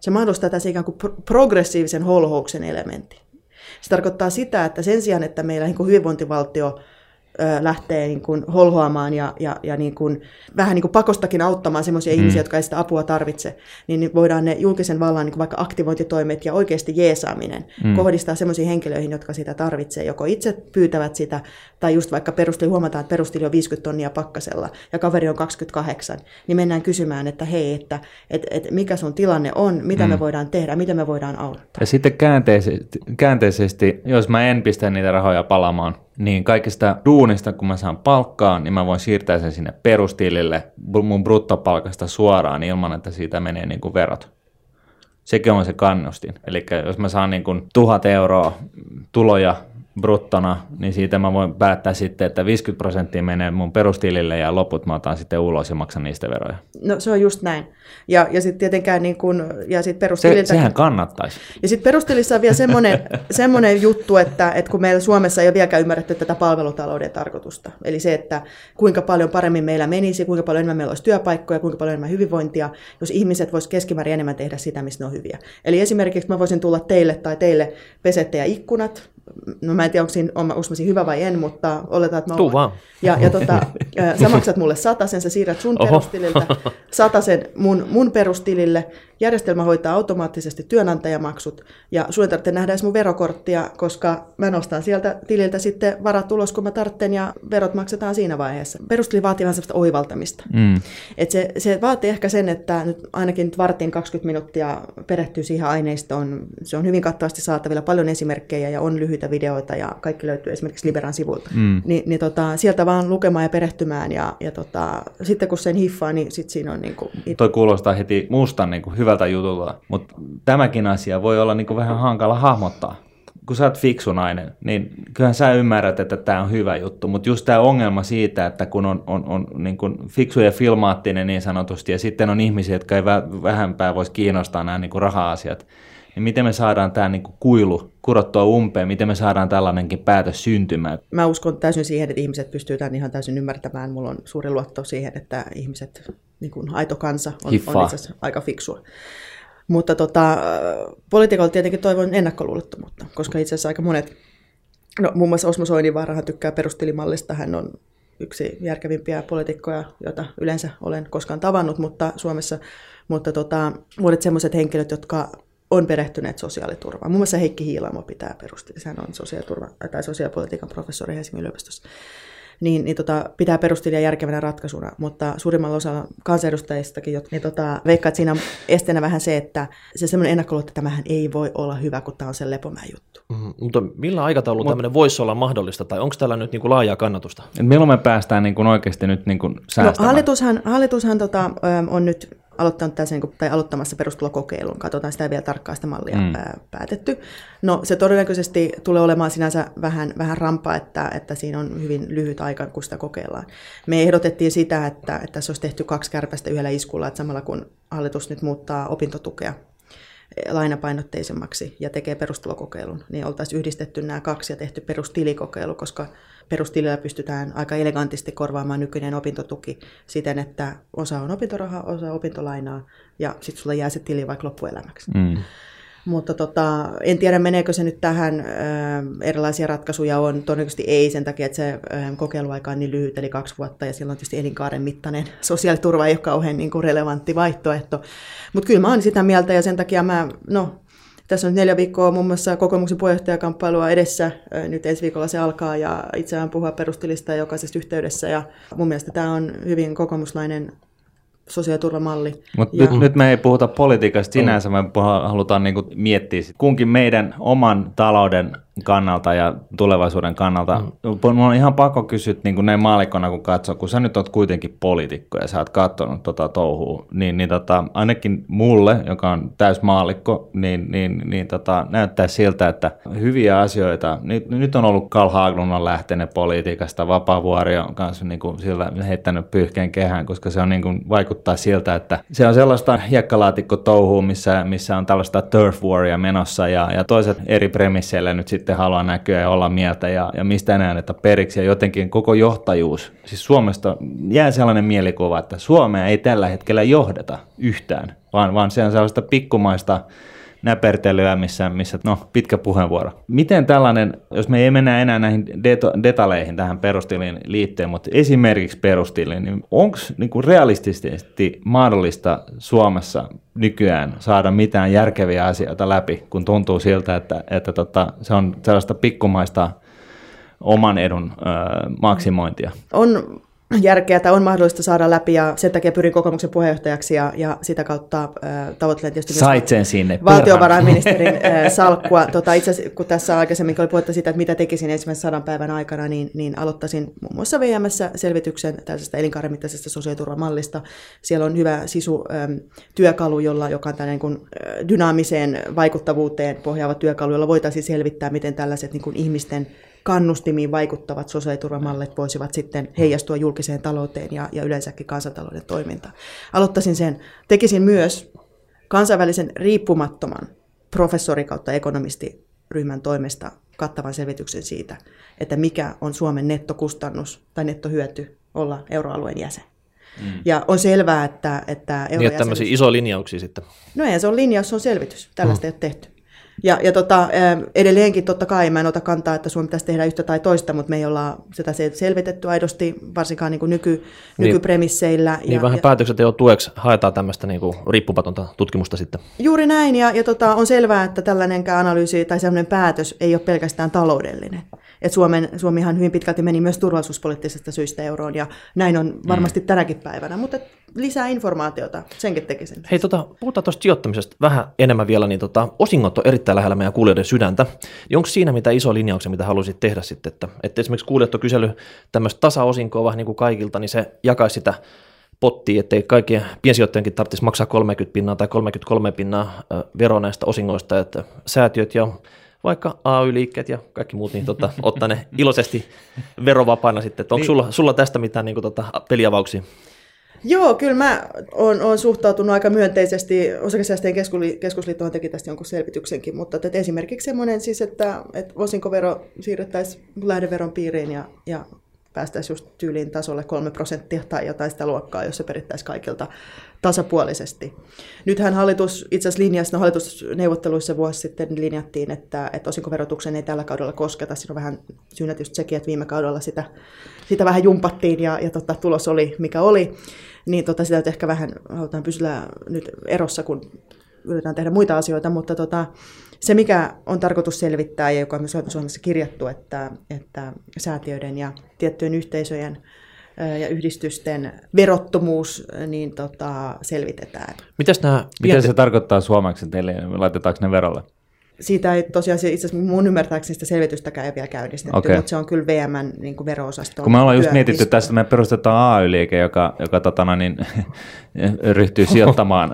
Speaker 3: se mahdollistaa tässä ikään kuin pro- progressiivisen holhouksen elementin. Se tarkoittaa sitä, että sen sijaan, että meillä niin hyvinvointivaltio lähtee niin kuin holhoamaan ja, ja, ja niin kuin, vähän niin kuin pakostakin auttamaan sellaisia mm. ihmisiä, jotka ei sitä apua tarvitse, niin voidaan ne julkisen vallan niin kuin vaikka aktivointitoimet ja oikeasti jeesaaminen mm. kohdistaa sellaisiin henkilöihin, jotka sitä tarvitsee, joko itse pyytävät sitä, tai just vaikka perustili, huomataan, että perustili on 50 tonnia pakkasella ja kaveri on 28, niin mennään kysymään, että hei, että et, et mikä sun tilanne on, mitä mm. me voidaan tehdä, miten me voidaan auttaa.
Speaker 2: Ja sitten käänteisesti, käänteisesti, jos mä en pistä niitä rahoja palamaan, niin kaikista duunista, kun mä saan palkkaa, niin mä voin siirtää sen sinne perustilille mun bruttopalkasta suoraan ilman, että siitä menee niin kuin verot. Sekin on se kannustin. Eli jos mä saan niin kuin tuhat euroa tuloja bruttona, niin siitä mä voin päättää sitten, että 50 prosenttia menee mun perustilille ja loput mä otan sitten ulos ja maksan niistä veroja.
Speaker 3: No se on just näin. Ja, ja sitten tietenkään niin kun, ja sit
Speaker 2: Se,
Speaker 3: perustililtä...
Speaker 2: sehän kannattaisi.
Speaker 3: Ja sitten perustilissa on vielä semmoinen, semmoinen juttu, että, että kun meillä Suomessa ei ole vieläkään ymmärretty tätä palvelutalouden tarkoitusta, eli se, että kuinka paljon paremmin meillä menisi, kuinka paljon enemmän meillä olisi työpaikkoja, kuinka paljon enemmän hyvinvointia, jos ihmiset vois keskimäärin enemmän tehdä sitä, missä ne on hyviä. Eli esimerkiksi mä voisin tulla teille tai teille pesette ja ikkunat, no mä en tiedä, onko siinä, mä siinä hyvä vai en, mutta oletaan, että mä
Speaker 1: Tuu vaan.
Speaker 3: ja, ja tota, sä maksat mulle sen, sä siirrät sun
Speaker 1: Oho.
Speaker 3: perustililtä sen mun, mun perustilille. Järjestelmä hoitaa automaattisesti työnantajamaksut ja sun ei tarvitse nähdä edes mun verokorttia, koska mä nostan sieltä tililtä sitten varat ulos, kun mä tarvitsen ja verot maksetaan siinä vaiheessa. Perustili vaatii vähän sellaista oivaltamista.
Speaker 2: Mm.
Speaker 3: Et se, se vaatii ehkä sen, että nyt ainakin nyt vartin 20 minuuttia perehtyy siihen aineistoon. Se on hyvin kattavasti saatavilla, paljon esimerkkejä ja on lyhyitä videoita ja kaikki löytyy esimerkiksi Liberan sivuilta.
Speaker 2: Mm.
Speaker 3: Ni, niin tota, sieltä vaan lukemaan ja perehtymään ja, ja tota, sitten kun sen hiffaa, niin sit siinä on niinku,
Speaker 2: Toi kuulostaa heti mustan niin kuin hyvältä jutulta, mutta tämäkin asia voi olla niin kuin vähän hankala hahmottaa. Kun sä oot fiksu nainen, niin kyllähän sä ymmärrät, että tämä on hyvä juttu, mutta just tämä ongelma siitä, että kun on, on, on niin kuin fiksu ja filmaattinen niin sanotusti, ja sitten on ihmisiä, jotka ei vä- vähempää voisi kiinnostaa nämä niin kuin raha-asiat, niin miten me saadaan tämä niin kuilu kurottua umpeen, miten me saadaan tällainenkin päätös syntymään.
Speaker 3: mä uskon täysin siihen, että ihmiset pystyvät tämän ihan täysin ymmärtämään. Mulla on suuri luotto siihen, että ihmiset, niin kuin aito kansa, on, on itse asiassa aika fiksua. Mutta tota, poliitikolta tietenkin toivon ennakkoluulottomuutta, koska itse asiassa aika monet, no muun muassa Osmo Soininvaarahan tykkää perustilimallista, hän on yksi järkevimpiä poliitikkoja, joita yleensä olen koskaan tavannut, mutta Suomessa, mutta tota, monet sellaiset henkilöt, jotka on perehtyneet sosiaaliturvaan. Muun muassa Heikki Hiilamo pitää perustili, hän on sosiaaliturva, tai sosiaalipolitiikan professori Helsingin yliopistossa niin, niin tota, pitää perustilla järkevänä ratkaisuna, mutta suurimmalla osalla kansanedustajistakin, jotka, niin tota, veikkaa, että siinä on esteenä vähän se, että se semmoinen ennakkoluulo, että tämähän ei voi olla hyvä, kun tämä on sen lepomäen juttu.
Speaker 1: Mm, mutta millä aikataululla tämmöinen voisi olla mahdollista, tai onko tällä nyt niin kuin laajaa kannatusta?
Speaker 2: Et milloin me päästään niin kuin oikeasti nyt niin kuin
Speaker 3: No,
Speaker 2: säästämään?
Speaker 3: hallitushan, hallitushan tota, on nyt aloittanut tässä, niin kuin, tai aloittamassa perustulokokeilun. Katsotaan sitä vielä tarkkaa sitä mallia mm. ää, päätetty. No se todennäköisesti tulee olemaan sinänsä vähän, vähän rampaa, että, että siinä on hyvin lyhyt aika, kun sitä kokeillaan. Me ehdotettiin sitä, että, että se olisi tehty kaksi kärpästä yhdellä iskulla, että samalla kun hallitus nyt muuttaa opintotukea lainapainotteisemmaksi ja tekee perustulokokeilun, niin oltaisiin yhdistetty nämä kaksi ja tehty perustilikokeilu, koska perustilillä pystytään aika elegantisti korvaamaan nykyinen opintotuki siten, että osa on opintoraha, osa opintolainaa ja sitten sulla jää se tili vaikka loppuelämäksi. Mm. Mutta tota, en tiedä, meneekö se nyt tähän. Erilaisia ratkaisuja on. Todennäköisesti ei sen takia, että se kokeiluaika on niin lyhyt, eli kaksi vuotta, ja silloin tietysti elinkaaren mittainen sosiaaliturva ei ole kauhean niin kuin relevantti vaihtoehto. Mutta kyllä mä oon sitä mieltä, ja sen takia mä, no, tässä on neljä viikkoa muun muassa kokoomuksen puheenjohtajakamppailua edessä. Nyt ensi viikolla se alkaa ja itseään puhua perustilista jokaisessa yhteydessä. Ja mun mielestä tämä on hyvin kokoomuslainen sosiaaliturvamalli.
Speaker 2: Mutta ja... nyt, nyt me ei puhuta politiikasta sinänsä, me halutaan niinku miettiä kunkin meidän oman talouden kannalta ja tulevaisuuden kannalta. Mm. Mun on ihan pakko kysyä niin kuin näin maalikkona, kun katsoo, kun sä nyt oot kuitenkin poliitikko ja sä oot katsonut tota touhua, niin, niin tota, ainakin mulle, joka on täys maalikko, niin, niin, niin tota, näyttää siltä, että hyviä asioita, nyt, nyt on ollut Karl Haglund on lähtenyt politiikasta, Vapaavuori on kanssa niin kuin sillä heittänyt pyyhkeen kehään, koska se on niin kuin, vaikuttaa siltä, että se on sellaista hiekkalaatikko touhua, missä, missä on tällaista turf waria menossa ja, ja toiset eri premisseillä nyt sitten sitten haluaa näkyä ja olla mieltä ja, ja mistä enää että periksi ja jotenkin koko johtajuus. Siis Suomesta jää sellainen mielikuva, että Suomea ei tällä hetkellä johdeta yhtään, vaan, vaan se on sellaista pikkumaista näpertelyä, missä, missä no, pitkä puheenvuoro. Miten tällainen, jos me ei mennä enää näihin det- detaleihin tähän perustiliin liittyen, mutta esimerkiksi perustiliin, niin onko niin realistisesti mahdollista Suomessa nykyään saada mitään järkeviä asioita läpi, kun tuntuu siltä, että, että tota, se on sellaista pikkumaista oman edun ö, maksimointia?
Speaker 3: On järkeä tai on mahdollista saada läpi ja sen takia pyrin kokoomuksen puheenjohtajaksi ja, ja sitä kautta äh, tavoittelen tietysti
Speaker 2: Sait sen sinne,
Speaker 3: valtiovarainministerin äh, salkkua. Tota, itse asiassa, kun tässä aikaisemmin oli puhetta siitä, että mitä tekisin ensimmäisen sadan päivän aikana, niin, niin aloittaisin muun muassa VMssä selvityksen tällaisesta elinkaaremittaisesta sosiaaliturvamallista. Siellä on hyvä sisu ähm, työkalu, jolla, joka on tällainen niin kuin, äh, dynaamiseen vaikuttavuuteen pohjaava työkalu, jolla voitaisiin selvittää, miten tällaiset niin kuin ihmisten kannustimiin vaikuttavat sosiaaliturvamallit voisivat sitten heijastua julkiseen talouteen ja, ja yleensäkin kansantalouden toimintaan. Aloittaisin sen. Tekisin myös kansainvälisen riippumattoman professori kautta ekonomistiryhmän toimesta kattavan selvityksen siitä, että mikä on Suomen nettokustannus tai nettohyöty olla euroalueen jäsen. Mm. Ja on selvää, että... että
Speaker 1: niin, että tämmöisiä isoja linjauksia sitten.
Speaker 3: No ei, se on linjaus, se on selvitys. Tällaista mm. ei ole tehty. Ja, ja tota, edelleenkin totta kai mä en ota kantaa, että Suomi pitäisi tehdä yhtä tai toista, mutta me ei olla sitä selvitetty aidosti, varsinkaan niin kuin nyky, niin, nykypremisseillä.
Speaker 1: Niin ja, vähän ja, päätöksenteon tueksi haetaan tämmöistä niin kuin riippumatonta tutkimusta sitten.
Speaker 3: Juuri näin, ja, ja tota, on selvää, että tällainenkään analyysi tai sellainen päätös ei ole pelkästään taloudellinen. Et Suomen, Suomihan hyvin pitkälti meni myös turvallisuuspoliittisesta syistä euroon, ja näin on varmasti mm. tänäkin päivänä, mutta lisää informaatiota, senkin tekisin.
Speaker 1: Hei, tota, puhutaan tuosta sijoittamisesta vähän enemmän vielä, niin tota, osingot on erittäin lähellä meidän kuulijoiden sydäntä. Niin onko siinä mitä iso linjauksia, mitä haluaisit tehdä sitten, että, että esimerkiksi kuulijat on kysellyt tämmöistä tasaosinkoa vähän niin kuin kaikilta, niin se jakaisi sitä pottia, ettei kaikkien piensijoittajienkin tarvitsisi maksaa 30 pinnaa tai 33 pinnaa veroa näistä osingoista, että säätiöt ja vaikka AY-liikkeet ja kaikki muut, niin tota, ottaa ne iloisesti verovapaana sitten. Onko niin. sulla, sulla tästä mitään niin kuin, tota, peliavauksia?
Speaker 3: Joo, kyllä mä oon, oon suhtautunut aika myönteisesti. Osakesäästäjien keskusliittohan teki tästä jonkun selvityksenkin, mutta että esimerkiksi semmoinen siis, että, että osinkovero siirrettäisiin lähdeveron piiriin ja, ja päästäisiin just tyyliin tasolle 3 prosenttia tai jotain sitä luokkaa, jos se perittäisiin kaikilta tasapuolisesti. Nythän hallitus itse asiassa linjasi, no hallitusneuvotteluissa vuosi sitten linjattiin, että, että osinkoverotuksen ei tällä kaudella kosketa. Siinä on vähän syynä tietysti sekin, että viime kaudella sitä, sitä vähän jumpattiin ja, ja tota, tulos oli mikä oli. Niin tota, sitä ehkä vähän halutaan pysyä nyt erossa, kun yritetään tehdä muita asioita, mutta tota, se, mikä on tarkoitus selvittää ja joka on myös Suomessa kirjattu, että, että säätiöiden ja tiettyjen yhteisöjen ja yhdistysten verottomuus niin tota, selvitetään.
Speaker 1: Mitäs nämä,
Speaker 2: Miten se tarkoittaa suomeksi teille? Laitetaanko ne verolle?
Speaker 3: Siitä ei tosiaan itse asiassa mun ymmärtääkseni sitä selvitystäkään ei vielä käynnistetty, okay. mutta se on kyllä VMn niin kuin vero-osaston
Speaker 2: Kun me ollaan just mietitty lista. tästä, me perustetaan AY-liike, joka, joka totana, niin, ryhtyy sijoittamaan,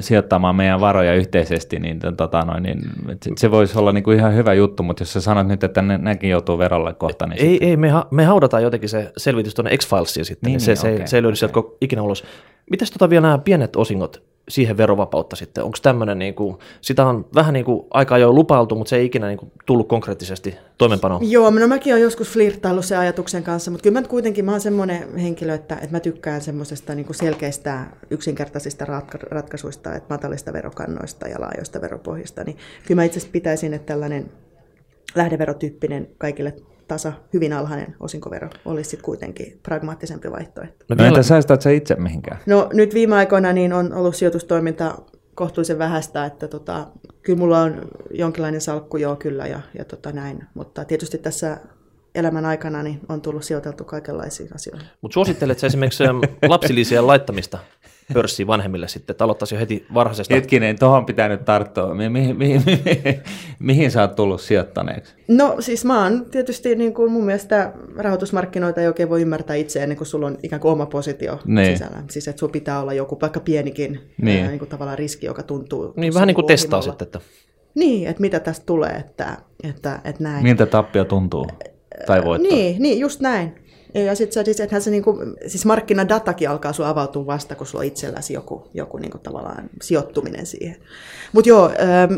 Speaker 2: sijoittamaan meidän varoja yhteisesti, niin, tota, noin, niin se voisi olla niin kuin ihan hyvä juttu, mutta jos sä sanot nyt, että ne, nekin joutuu verolle kohta, niin
Speaker 1: Ei, sitten... ei me, ha- me haudataan jotenkin se selvitys tuonne X-Filesiin sitten, niin, niin se, niin, se, okay, se ei löydy okay. sieltä ikinä ulos. Mites tota vielä nämä pienet osingot, siihen verovapautta sitten? Onko tämmöinen, niin kuin, sitä on vähän niin kuin aikaa jo lupailtu, mutta se ei ikinä niin kuin, tullut konkreettisesti toimenpanoon?
Speaker 3: Joo, no mäkin olen joskus flirttaillut sen ajatuksen kanssa, mutta kyllä mä kuitenkin mä olen semmoinen henkilö, että, että mä tykkään semmoisesta niin kuin selkeistä yksinkertaisista ratka- ratkaisuista, että matalista verokannoista ja laajoista veropohjista, niin kyllä mä itse asiassa pitäisin, että tällainen lähdeverotyyppinen kaikille tasa hyvin alhainen osinkovero olisi sitten kuitenkin pragmaattisempi vaihtoehto.
Speaker 2: No, entä säästät sä itse mihinkään?
Speaker 3: No nyt viime aikoina niin on ollut sijoitustoiminta kohtuullisen vähäistä, että tota, kyllä mulla on jonkinlainen salkku joo kyllä ja, ja tota näin, mutta tietysti tässä elämän aikana niin on tullut sijoiteltu kaikenlaisiin asioihin.
Speaker 1: Mutta suosittelet sä esimerkiksi lapsilisien laittamista pörssiin vanhemmille sitten, että aloittaisi jo heti varhaisesta.
Speaker 2: Hetkinen, tuohon pitää nyt tarttua. Mihin, mihin, mihin, mihin sä oot tullut sijoittaneeksi?
Speaker 3: No siis mä oon tietysti niin kuin mun mielestä rahoitusmarkkinoita ei oikein voi ymmärtää itse ennen kuin sulla on ikään kuin oma positio niin. sisällä. Siis että sulla pitää olla joku vaikka pienikin niin. Ää, niin kuin tavallaan riski, joka tuntuu.
Speaker 1: Niin vähän niin kuin testaa sitten. Että...
Speaker 3: Niin, että mitä tästä tulee, että, että, että näin.
Speaker 2: Miltä tappio tuntuu? Tai voittaa?
Speaker 3: Niin, niin, just näin. Ja sitten se, että se niinku, siis markkinadatakin alkaa sulla avautua vasta, kun sulla on itselläsi joku, joku niinku tavallaan sijoittuminen siihen. Mutta joo, ähm,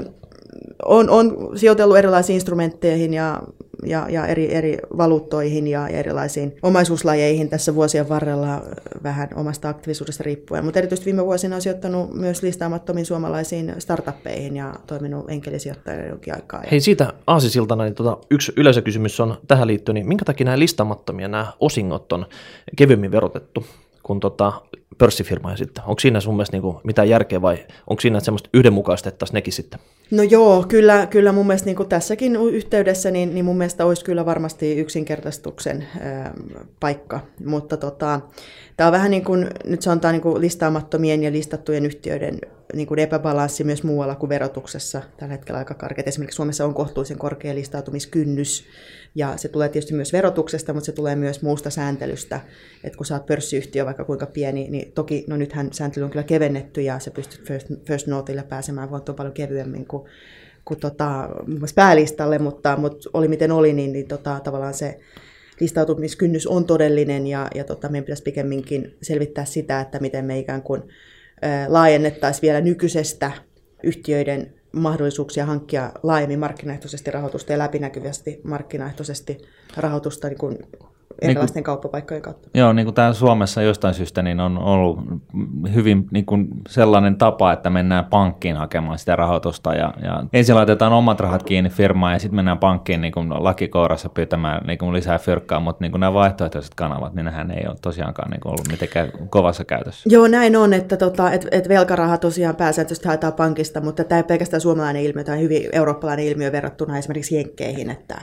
Speaker 3: on, on sijoitellut erilaisiin instrumentteihin ja, ja, ja eri, eri valuuttoihin ja erilaisiin omaisuuslajeihin tässä vuosien varrella vähän omasta aktiivisuudesta riippuen. Mutta erityisesti viime vuosina on sijoittanut myös listaamattomiin suomalaisiin startuppeihin ja toiminut enkelisijoittajana jonkin aikaa.
Speaker 1: Hei siitä aasisiltana, niin tota, yksi yleisökysymys on tähän liittyen, niin minkä takia nämä listaamattomia, nämä osingot on kevyemmin verotettu kuin tota pörssifirmoja sitten? Onko siinä sun mielestä niinku mitään järkeä vai onko siinä semmoista yhdenmukaistettaisiin nekin sitten?
Speaker 3: No joo, kyllä, kyllä mun mielestä niin tässäkin yhteydessä, niin, niin mun mielestä olisi kyllä varmasti yksinkertaistuksen ää, paikka, mutta tota, tämä on vähän niin kuin, nyt sanotaan niin kuin listaamattomien ja listattujen yhtiöiden niin kuin epäbalanssi myös muualla kuin verotuksessa. Tällä hetkellä aika karkeat. Esimerkiksi Suomessa on kohtuullisen korkea listautumiskynnys, ja se tulee tietysti myös verotuksesta, mutta se tulee myös muusta sääntelystä. Että kun sä oot pörssiyhtiö vaikka kuinka pieni, niin toki, no nythän sääntely on kyllä kevennetty, ja se pystyt first, first notelle pääsemään voittoon paljon kevyemmin kuin, kuin tota, päälistalle, mutta, mutta oli miten oli, niin, niin tota, tavallaan se listautumiskynnys on todellinen, ja, ja tota, meidän pitäisi pikemminkin selvittää sitä, että miten me ikään kuin laajennettaisiin vielä nykyisestä yhtiöiden mahdollisuuksia hankkia laajemmin markkinaehtoisesti rahoitusta ja läpinäkyvästi markkinaehtoisesti rahoitusta niin kuin erilaisten niin kuin, kauppapaikkojen kautta.
Speaker 2: Joo, niin kuin täällä Suomessa jostain syystä niin on ollut hyvin niin kuin sellainen tapa, että mennään pankkiin hakemaan sitä rahoitusta ja, ja ensin laitetaan omat rahat kiinni firmaan ja sitten mennään pankkiin niin kuin lakikourassa pyytämään niin kuin lisää fyrkkaa, mutta niin kuin nämä vaihtoehtoiset kanavat, niin nehän ei ole tosiaankaan niin kuin ollut mitenkään kovassa käytössä.
Speaker 3: Joo, näin on, että tota, et, et velkaraha tosiaan pääsääntöisesti haetaan pankista, mutta tämä ei pelkästään suomalainen ilmiö, tämä on hyvin eurooppalainen ilmiö verrattuna esimerkiksi Jenkkeihin, että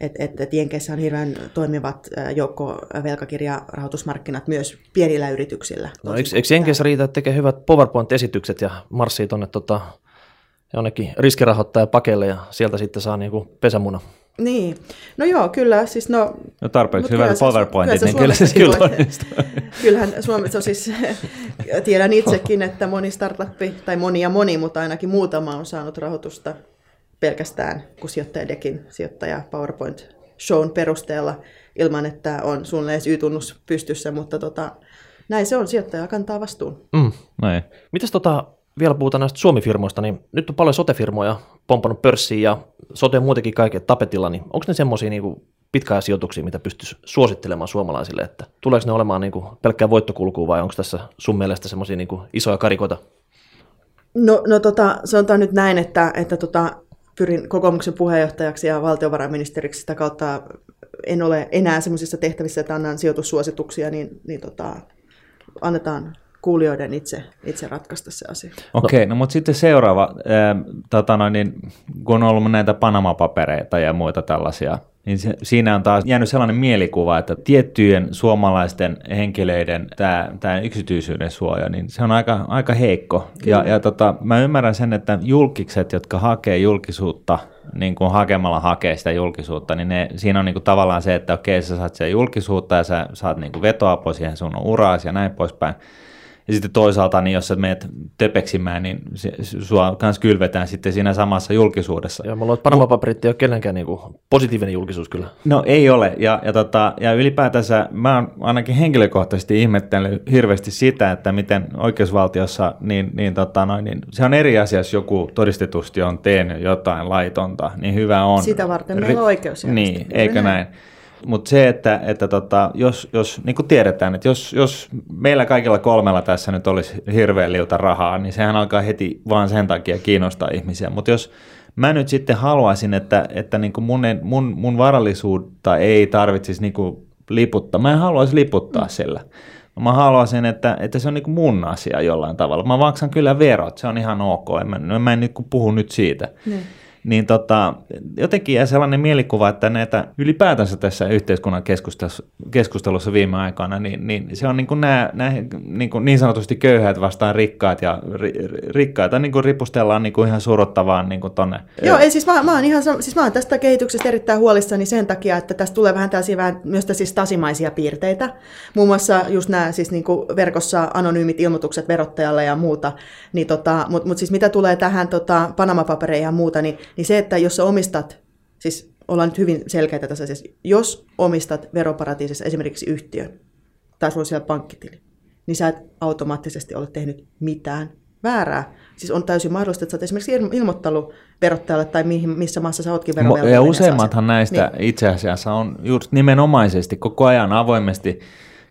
Speaker 3: että et, et Jenkeissä on hirveän toimivat joukko velkakirjarahoitusmarkkinat myös pienillä yrityksillä.
Speaker 1: No, eikö, eikö Jenkeissä riitä, että tekee hyvät PowerPoint-esitykset ja marssii tuonne tota, jonnekin riskirahoittaja pakeille ja sieltä sitten saa niinku pesämuna?
Speaker 3: Niin, no joo, kyllä. Siis no,
Speaker 2: no tarpeeksi hyvät PowerPointit, niin kyllä se kyllä onnistuu.
Speaker 3: Kyllähän Suomessa siis, tiedän itsekin, että moni startuppi, tai moni ja moni, mutta ainakin muutama on saanut rahoitusta pelkästään kun sijoittaja Dekin sijoittaja PowerPoint shown perusteella ilman, että on suunnilleen Y-tunnus pystyssä, mutta tota, näin se on, sijoittaja kantaa vastuun.
Speaker 1: Mm, näin. Mitäs tota, vielä puhutaan näistä Suomi-firmoista, niin nyt on paljon sote-firmoja pompannut pörssiin ja sote muutenkin kaiken tapetilla, niin onko ne semmoisia niin pitkäaisijoituksia, mitä pystyisi suosittelemaan suomalaisille, että tuleeko ne olemaan niin kuin pelkkää voittokulkua vai onko tässä sun mielestä semmoisia niin isoja karikoita?
Speaker 3: No, no tota, sanotaan nyt näin, että, että tota, pyrin kokoomuksen puheenjohtajaksi ja valtiovarainministeriksi. Sitä kautta en ole enää sellaisissa tehtävissä, että annan sijoitussuosituksia, niin, niin tota, annetaan kuulijoiden itse, itse ratkaista se asia.
Speaker 2: Okei, okay, no, no mutta sitten seuraava, äh, tota noin, niin, kun on ollut näitä Panama-papereita ja muita tällaisia, niin se, siinä on taas jäänyt sellainen mielikuva, että tiettyjen suomalaisten henkilöiden tämä, tämä yksityisyyden suoja, niin se on aika, aika heikko. Kyllä. Ja, ja tota, mä ymmärrän sen, että julkikset, jotka hakee julkisuutta, niin kuin hakemalla hakee sitä julkisuutta, niin ne, siinä on niin kuin tavallaan se, että okei, sä saat sitä julkisuutta ja sä saat niin kuin vetoapua siihen sun uraasi ja näin poispäin. Ja sitten toisaalta, niin jos sä meet töpeksimään, niin se, sua kanssa kylvetään sitten siinä samassa julkisuudessa.
Speaker 1: Joo, mulla on Panama-paperit ei ole kenenkään niin kuin positiivinen julkisuus kyllä.
Speaker 2: No ei ole, ja, ja, tota, ja ylipäätänsä mä oon ainakin henkilökohtaisesti ihmettänyt hirveästi sitä, että miten oikeusvaltiossa, niin, niin, tota, noin, niin se on eri asia, jos joku todistetusti on tehnyt jotain laitonta, niin hyvä on.
Speaker 3: Sitä varten meillä on oikeus.
Speaker 2: Niin, eikö näin? näin? Mutta se, että, että tota, jos, jos niin kuin tiedetään, että jos, jos meillä kaikilla kolmella tässä nyt olisi hirveän liuta rahaa, niin sehän alkaa heti vaan sen takia kiinnostaa ihmisiä. Mutta jos mä nyt sitten haluaisin, että, että niin kuin mun, mun, mun varallisuutta ei tarvitsisi niin kuin liputtaa, mä en haluaisi liputtaa mm. sillä. Mä haluaisin, että, että se on niin kuin mun asia jollain tavalla. Mä maksan kyllä verot, se on ihan ok. En mä, mä en nyt puhu nyt siitä. Mm niin tota, jotenkin jää sellainen mielikuva, että näitä ylipäätänsä tässä yhteiskunnan keskustelussa, viime aikoina, niin, niin se on niin, kuin nämä, nämä niin, kuin niin sanotusti köyhät vastaan rikkaat ja ri, rikkaita niin kuin ripustellaan niin kuin ihan surottavaan niin kuin tonne.
Speaker 3: Joo, ei, siis, mä, mä, oon ihan, siis mä oon tästä kehityksestä erittäin huolissani sen takia, että tästä tulee vähän tällaisia vähän myös siis tasimaisia piirteitä. Muun muassa just nämä siis niin kuin verkossa anonyymit ilmoitukset verottajalle ja muuta. Niin tota, Mutta mut siis mitä tulee tähän tota, Panama-papereihin ja muuta, niin niin se, että jos sä omistat, siis ollaan nyt hyvin selkeitä tässä asiassa, jos omistat veroparatiisissa esimerkiksi yhtiön, tai sulla on siellä pankkitili, niin sä et automaattisesti ole tehnyt mitään väärää. Siis on täysin mahdollista, että sä oot esimerkiksi ilmoittanut verottajalle tai mihin, missä maassa sä ootkin verovelvollinen.
Speaker 2: Ja useimmathan näistä niin. itse asiassa on just nimenomaisesti koko ajan avoimesti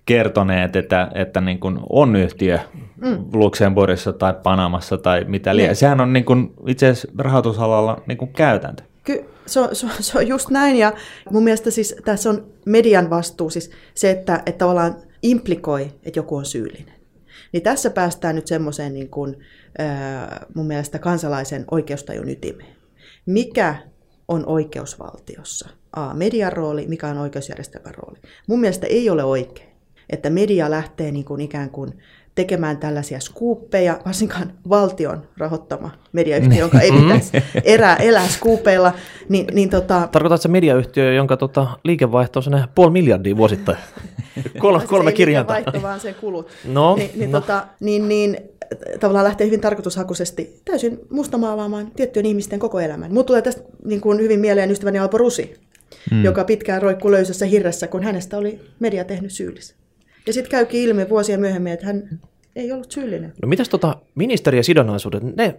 Speaker 2: kertoneet, että, että niin kuin on yhtiö mm. Luxemburgissa tai Panamassa tai mitä liian. Niin. Sehän on niin kuin itse asiassa rahoitusalalla niin kuin käytäntö.
Speaker 3: Ky- se, on, se, se on just näin ja mun mielestä siis tässä on median vastuu, siis se, että, että tavallaan implikoi, että joku on syyllinen. Niin tässä päästään nyt semmoiseen niin kuin, mun mielestä kansalaisen oikeustajun ytimeen. Mikä on oikeusvaltiossa? A. Median rooli, mikä on oikeusjärjestelmän rooli. Mun mielestä ei ole oikein, että media lähtee niin kuin ikään kuin tekemään tällaisia skuuppeja, varsinkaan valtion rahoittama mediayhtiö, jonka ei pitäisi erää, elää skuupeilla. Niin, niin tota...
Speaker 1: Tarkoitatko se mediayhtiö, jonka tota, liikevaihto on puoli miljardia vuosittain? Kol, kolme
Speaker 3: ei
Speaker 1: kirjainta.
Speaker 3: Ei vaan sen kulut.
Speaker 1: No,
Speaker 3: niin, niin,
Speaker 1: no.
Speaker 3: Tota, niin, niin tavallaan lähtee hyvin tarkoitushakuisesti täysin mustamaalaamaan tiettyjen ihmisten koko elämän. Mulla tulee tästä niin kuin hyvin mieleen ystäväni Alpo Rusi, hmm. joka pitkään roikkuu löysässä hirressä, kun hänestä oli media tehnyt syyllisen. Ja sitten käykin ilmi vuosia myöhemmin, että hän ei ollut syyllinen.
Speaker 1: No mitäs tota ministeri- ja sidonnaisuudet, ne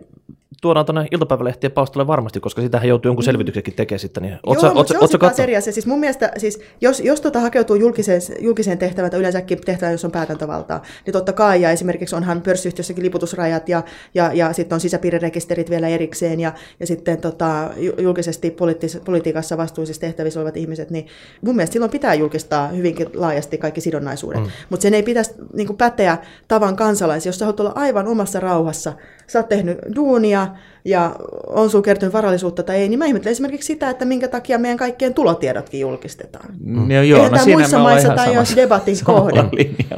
Speaker 1: tuodaan tuonne iltapäivälehtien palstalle varmasti, koska sitähän joutuu jonkun mm. selvityksenkin tekemään sitten. Niin
Speaker 3: Joo, sä, mutta se on eri asia. Siis mun mielestä, siis jos, jos tota hakeutuu julkiseen, julkiseen tehtävään tai yleensäkin tehtävään, jos on päätäntövaltaa, niin totta kai, ja esimerkiksi onhan pörssiyhtiössäkin liputusrajat, ja, ja, ja sitten on sisäpiirirekisterit vielä erikseen, ja, ja sitten tota, julkisesti poliittis, politiikassa vastuullisissa tehtävissä olevat ihmiset, niin mun mielestä silloin pitää julkistaa hyvinkin laajasti kaikki sidonnaisuudet. Mm. Mutta sen ei pitäisi niin päteä tavan kansalaisia, jos sä haluat olla aivan omassa rauhassa, sä oot tehnyt duunia ja on sun kertynyt varallisuutta tai ei, niin mä ihmettelen esimerkiksi sitä, että minkä takia meidän kaikkien tulotiedotkin julkistetaan.
Speaker 2: Mm. Joo, joo,
Speaker 3: no siinä muissa maissa tai jos debatin kohde.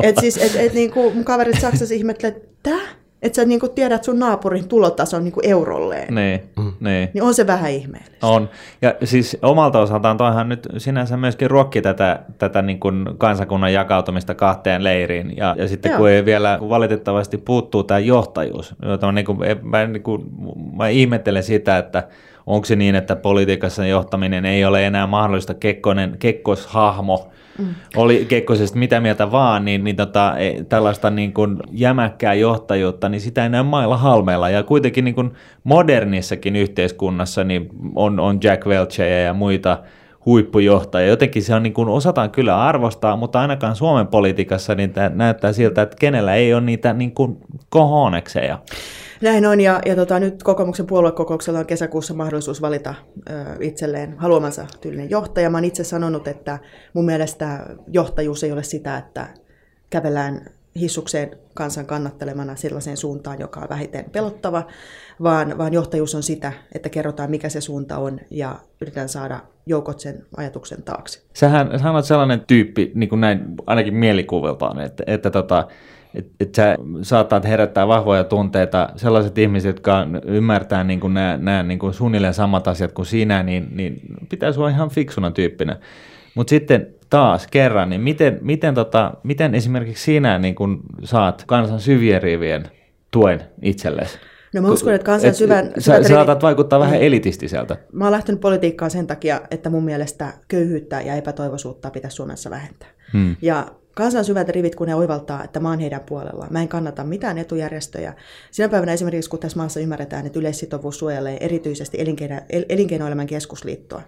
Speaker 3: Et siis, et, et, niin kuin mun kaverit Saksassa ihmettelee, että että sä niin kuin tiedät sun naapurin tulotason niin kuin eurolleen.
Speaker 2: Niin, mm. niin.
Speaker 3: niin on se vähän ihmeellistä.
Speaker 2: On. Ja siis omalta osaltaan toihan nyt sinänsä myöskin ruokki tätä, tätä niin kuin kansakunnan jakautumista kahteen leiriin. Ja, ja sitten Joo. kun ei vielä kun valitettavasti puuttuu tämä johtajuus, jota niin kuin, mä, niin kuin, mä ihmettelen sitä, että onko se niin, että politiikassa johtaminen ei ole enää mahdollista Kekkonen, Kekkoshahmo, mm. oli Kekkosesta mitä mieltä vaan, niin, niin tota, e, tällaista niin kuin jämäkkää johtajuutta, niin sitä ei näy mailla halmeilla. Ja kuitenkin niin kuin modernissakin yhteiskunnassa niin on, on Jack Welcheja ja muita huippujohtajia. Jotenkin se on niin kuin, osataan kyllä arvostaa, mutta ainakaan Suomen politiikassa niin näyttää siltä, että kenellä ei ole niitä niin kuin kohonekseja.
Speaker 3: Näin on, ja, ja tota, nyt kokoomuksen puoluekokouksella on kesäkuussa mahdollisuus valita ö, itselleen haluamansa tyylinen johtaja. Mä oon itse sanonut, että mun mielestä johtajuus ei ole sitä, että kävellään hissukseen kansan kannattelemana sellaiseen suuntaan, joka on vähiten pelottava, vaan, vaan johtajuus on sitä, että kerrotaan mikä se suunta on ja yritetään saada joukot sen ajatuksen taakse.
Speaker 2: Sähän, sähän olet sellainen tyyppi, niin kuin näin ainakin mielikuviltaan, että, että tota, että et sä saattaa herättää vahvoja tunteita. Sellaiset ihmiset, jotka ymmärtää niin kuin nämä, nämä niin kuin suunnilleen samat asiat kuin sinä, niin, niin pitää sua ihan fiksuna tyyppinä. Mutta sitten taas kerran, niin miten, miten, tota, miten esimerkiksi sinä niin kun saat kansan syvien rivien tuen itsellesi?
Speaker 3: No mä uskon, että kansan
Speaker 2: Et
Speaker 3: syvän...
Speaker 2: Sä,
Speaker 3: syvät
Speaker 2: saatat vaikuttaa vähän elitistiseltä.
Speaker 3: Mä oon lähtenyt politiikkaan sen takia, että mun mielestä köyhyyttä ja epätoivoisuutta pitäisi Suomessa vähentää.
Speaker 2: Hmm.
Speaker 3: Ja kansan syvät rivit, kun ne oivaltaa, että mä oon heidän puolellaan. Mä en kannata mitään etujärjestöjä. Sinä päivänä esimerkiksi, kun tässä maassa ymmärretään, että yleissitovuus suojelee erityisesti elinkeino, el, elinkeinoelämän keskusliittoa,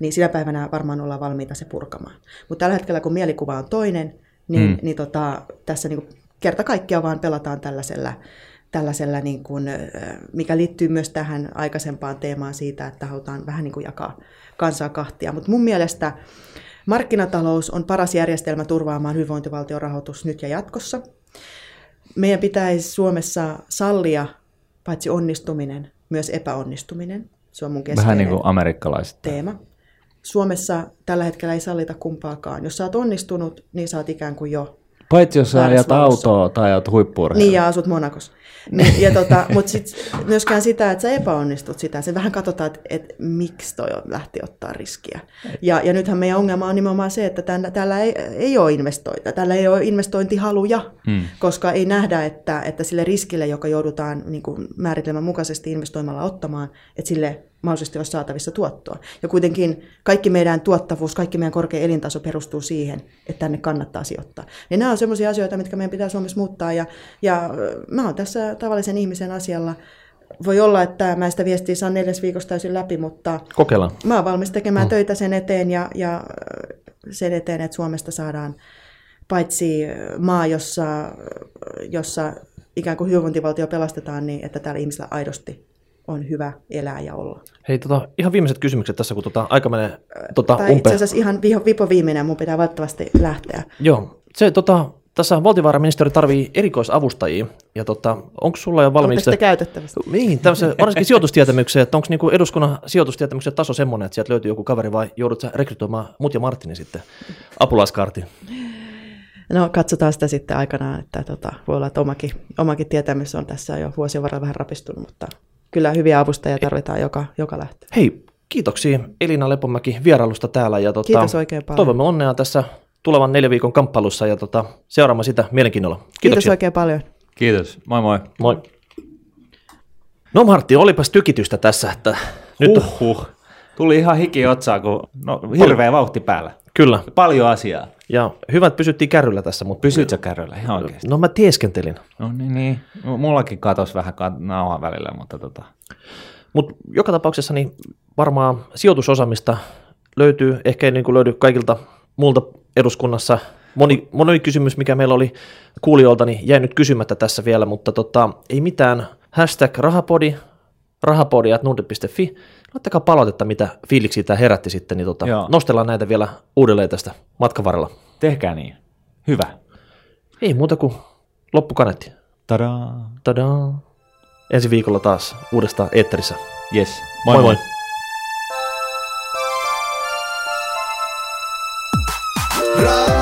Speaker 3: niin sinä päivänä varmaan ollaan valmiita se purkamaan. Mutta tällä hetkellä, kun mielikuva on toinen, niin,
Speaker 2: Hmm.
Speaker 3: niin tota, tässä niin kerta kaikkiaan vaan pelataan tällaisella tällaisella, niin kuin, mikä liittyy myös tähän aikaisempaan teemaan siitä, että halutaan vähän niin kuin jakaa kansaa kahtia. Mutta mun mielestä markkinatalous on paras järjestelmä turvaamaan hyvinvointivaltion rahoitus nyt ja jatkossa. Meidän pitäisi Suomessa sallia paitsi onnistuminen, myös epäonnistuminen. Se on mun keskeinen
Speaker 2: Vähän niin kuin amerikkalaiset.
Speaker 3: teema. Suomessa tällä hetkellä ei sallita kumpaakaan. Jos sä oot onnistunut, niin sä oot ikään kuin jo
Speaker 2: Paitsi jos sä ajat
Speaker 3: valossa.
Speaker 2: autoa tai ajat huippu
Speaker 3: niin, ja asut Monakossa. Niin, ja tota, Mutta sitten myöskään sitä, että sä epäonnistut sitä. Se vähän katsotaan, että, että miksi toi lähti ottaa riskiä. Ja, ja nythän meidän ongelma on nimenomaan se, että täällä, täällä ei, ei ole investointia. Täällä ei ole investointihaluja,
Speaker 2: Hmm.
Speaker 3: koska ei nähdä, että, että sille riskille, joka joudutaan niin kuin määritelmän mukaisesti investoimalla ottamaan, että sille mahdollisesti olisi saatavissa tuottoa. Ja kuitenkin kaikki meidän tuottavuus, kaikki meidän korkea elintaso perustuu siihen, että tänne kannattaa sijoittaa. Niin nämä on sellaisia asioita, mitkä meidän pitää Suomessa muuttaa. Ja, ja mä oon tässä tavallisen ihmisen asialla. Voi olla, että mä sitä viestiä saan neljäs viikossa täysin läpi, mutta
Speaker 1: Kokeillaan.
Speaker 3: mä oon valmis tekemään mm. töitä sen eteen ja, ja sen eteen, että Suomesta saadaan paitsi maa, jossa, jossa ikään kuin hyvinvointivaltio pelastetaan, niin että täällä ihmisillä aidosti on hyvä elää ja olla.
Speaker 1: Hei, tota, ihan viimeiset kysymykset tässä, kun tota, aika menee tota,
Speaker 3: Tai itse
Speaker 1: umpeen.
Speaker 3: asiassa ihan viho, vipo viimeinen, mun pitää valitettavasti lähteä.
Speaker 1: Joo, se tota, tässä valtiovarainministeri tarvii erikoisavustajia, ja tota, onko sulla jo
Speaker 3: Onko
Speaker 1: valmiiksi...
Speaker 3: sitä käytettävissä?
Speaker 1: Niin, tämmöisen, varsinkin sijoitustietämykseen, että onko niinku eduskunnan sijoitustietämyksen taso semmoinen, että sieltä löytyy joku kaveri vai joudut sä rekrytoimaan mut ja Martinin sitten apulaiskartiin?
Speaker 3: No katsotaan sitä sitten aikanaan, että tota, voi olla, että omakin, omakin tietämys on tässä jo vuosien varrella vähän rapistunut, mutta kyllä hyviä avustajia tarvitaan joka, joka lähtö.
Speaker 1: Hei, kiitoksia Elina Lepomäki vierailusta täällä. Ja tota,
Speaker 3: Kiitos oikein paljon.
Speaker 1: Toivomme onnea tässä tulevan neljän viikon kamppailussa ja tota, seuraamme sitä mielenkiinnolla.
Speaker 3: Kiitos
Speaker 1: Kiitoksia.
Speaker 3: oikein paljon.
Speaker 2: Kiitos. Moi moi.
Speaker 1: Moi. No Martti, olipas tykitystä tässä, että nyt on,
Speaker 2: Huhhuh. Tuli ihan hiki otsaan, kun no, hirveä vauhti päällä.
Speaker 1: kyllä.
Speaker 2: Paljon asiaa.
Speaker 1: Ja hyvä, että pysyttiin kärryllä tässä, mutta...
Speaker 2: Pysyt sä kärryllä ihan oikeasti?
Speaker 1: No mä tieskentelin.
Speaker 2: No niin, niin. Mullakin katos vähän nauhan välillä, mutta tota.
Speaker 1: Mutta joka tapauksessa niin varmaan sijoitusosaamista löytyy, ehkä ei niin kuin löydy kaikilta muulta eduskunnassa. Moni, moni kysymys, mikä meillä oli kuulijoilta, niin jäi nyt kysymättä tässä vielä, mutta tota, ei mitään. Hashtag rahapodi, rahapodi.nuude.fi. Laittakaa palautetta, mitä fiiliksi tämä herätti sitten, niin tota,
Speaker 2: Joo.
Speaker 1: nostellaan näitä vielä uudelleen tästä matkan varrella.
Speaker 2: Tehkää niin. Hyvä.
Speaker 1: Ei muuta kuin loppukanetti.
Speaker 2: Tadaa.
Speaker 1: Tadaa. Ensi viikolla taas uudestaan eetterissä.
Speaker 2: Yes.
Speaker 1: moi. moi.
Speaker 4: Raha, raha,